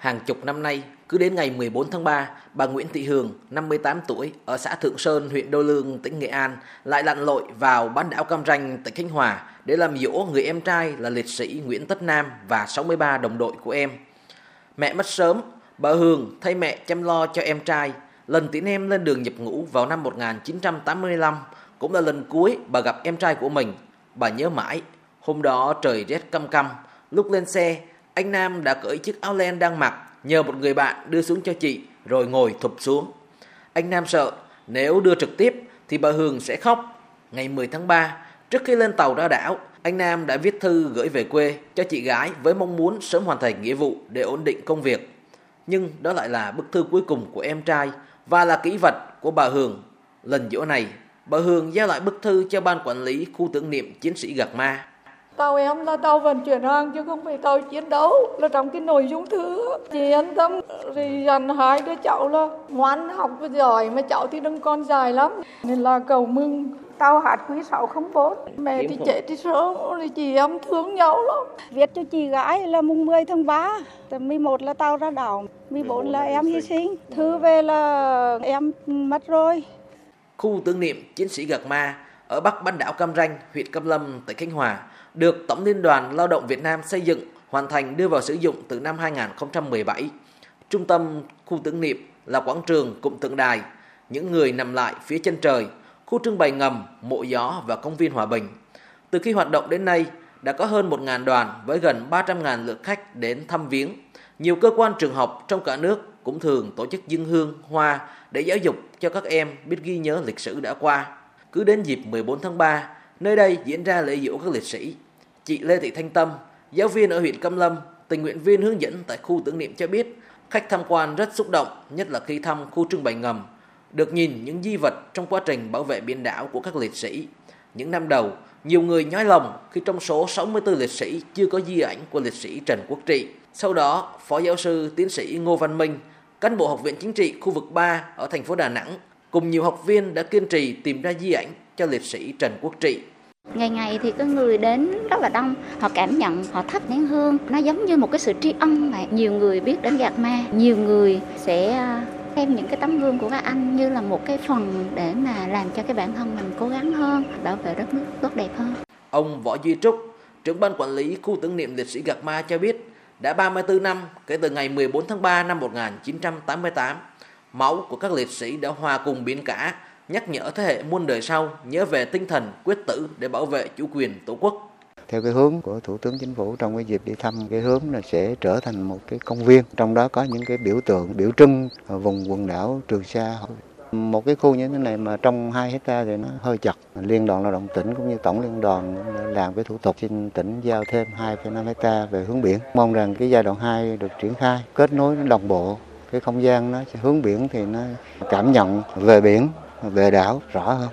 Hàng chục năm nay, cứ đến ngày 14 tháng 3, bà Nguyễn Thị Hường, 58 tuổi, ở xã Thượng Sơn, huyện Đô Lương, tỉnh Nghệ An, lại lặn lội vào bán đảo Cam Ranh, tỉnh Khánh Hòa để làm dỗ người em trai là liệt sĩ Nguyễn Tất Nam và 63 đồng đội của em. Mẹ mất sớm, bà Hường thay mẹ chăm lo cho em trai. Lần tiễn em lên đường nhập ngũ vào năm 1985 cũng là lần cuối bà gặp em trai của mình. Bà nhớ mãi, hôm đó trời rét căm căm, lúc lên xe, anh Nam đã cởi chiếc áo len đang mặc, nhờ một người bạn đưa xuống cho chị rồi ngồi thụp xuống. Anh Nam sợ nếu đưa trực tiếp thì bà Hường sẽ khóc. Ngày 10 tháng 3, trước khi lên tàu ra đảo, anh Nam đã viết thư gửi về quê cho chị gái với mong muốn sớm hoàn thành nghĩa vụ để ổn định công việc. Nhưng đó lại là bức thư cuối cùng của em trai và là kỹ vật của bà Hường. Lần dỗ này, bà Hường giao lại bức thư cho ban quản lý khu tưởng niệm chiến sĩ Gạc Ma. Tàu em là tàu vận chuyển hàng chứ không phải tàu chiến đấu. Là trong cái nội dung thư chị yên tâm. Thì dặn hai đứa cháu là ngoan học và giỏi mà cháu thì đừng con dài lắm. Nên là cầu mừng. Tàu hạt quý 604 mẹ thì chết thì sớm thì chị em thương nhau lắm. Viết cho chị gái là mùng 10 tháng 3 tầm 11 là tàu ra đảo. 14 là em hy sinh. thư về là em mất rồi. Khu tưởng niệm chiến sĩ Gạc Ma ở bắc bán đảo Cam Ranh, huyện Cam Lâm, tỉnh Khánh Hòa được Tổng Liên đoàn Lao động Việt Nam xây dựng, hoàn thành đưa vào sử dụng từ năm 2017. Trung tâm khu tưởng niệm là quảng trường cụm tượng đài, những người nằm lại phía chân trời, khu trưng bày ngầm, mộ gió và công viên hòa bình. Từ khi hoạt động đến nay, đã có hơn 1.000 đoàn với gần 300.000 lượt khách đến thăm viếng. Nhiều cơ quan trường học trong cả nước cũng thường tổ chức dân hương, hoa để giáo dục cho các em biết ghi nhớ lịch sử đã qua. Cứ đến dịp 14 tháng 3, Nơi đây diễn ra lễ dỗ các liệt sĩ. Chị Lê Thị Thanh Tâm, giáo viên ở huyện Cam Lâm, tình nguyện viên hướng dẫn tại khu tưởng niệm cho biết, khách tham quan rất xúc động, nhất là khi thăm khu trưng bày ngầm, được nhìn những di vật trong quá trình bảo vệ biển đảo của các liệt sĩ. Những năm đầu, nhiều người nhói lòng khi trong số 64 liệt sĩ chưa có di ảnh của liệt sĩ Trần Quốc Trị. Sau đó, Phó giáo sư tiến sĩ Ngô Văn Minh, cán bộ học viện chính trị khu vực 3 ở thành phố Đà Nẵng, cùng nhiều học viên đã kiên trì tìm ra di ảnh cho liệt sĩ Trần Quốc Trị. Ngày ngày thì có người đến rất là đông, họ cảm nhận, họ thắp nén hương, nó giống như một cái sự tri ân vậy. Nhiều người biết đến gạt ma, nhiều người sẽ à, xem những cái tấm gương của các anh như là một cái phần để mà làm cho cái bản thân mình cố gắng hơn, bảo vệ đất nước tốt đẹp hơn. Ông Võ Duy Trúc, trưởng ban quản lý khu tưởng niệm liệt sĩ Gạc Ma cho biết, đã 34 năm kể từ ngày 14 tháng 3 năm 1988, máu của các liệt sĩ đã hòa cùng biển cả nhắc nhở thế hệ muôn đời sau nhớ về tinh thần quyết tử để bảo vệ chủ quyền tổ quốc. Theo cái hướng của thủ tướng chính phủ trong cái dịp đi thăm cái hướng là sẽ trở thành một cái công viên. Trong đó có những cái biểu tượng biểu trưng vùng quần đảo Trường Sa. Một cái khu như thế này mà trong 2 hecta thì nó hơi chặt liên đoàn lao động tỉnh cũng như tổng liên đoàn làm cái thủ tục xin tỉnh giao thêm 2,5 hecta về hướng biển. Mong rằng cái giai đoạn 2 được triển khai kết nối nó đồng bộ cái không gian nó hướng biển thì nó cảm nhận về biển, về đảo rõ hơn.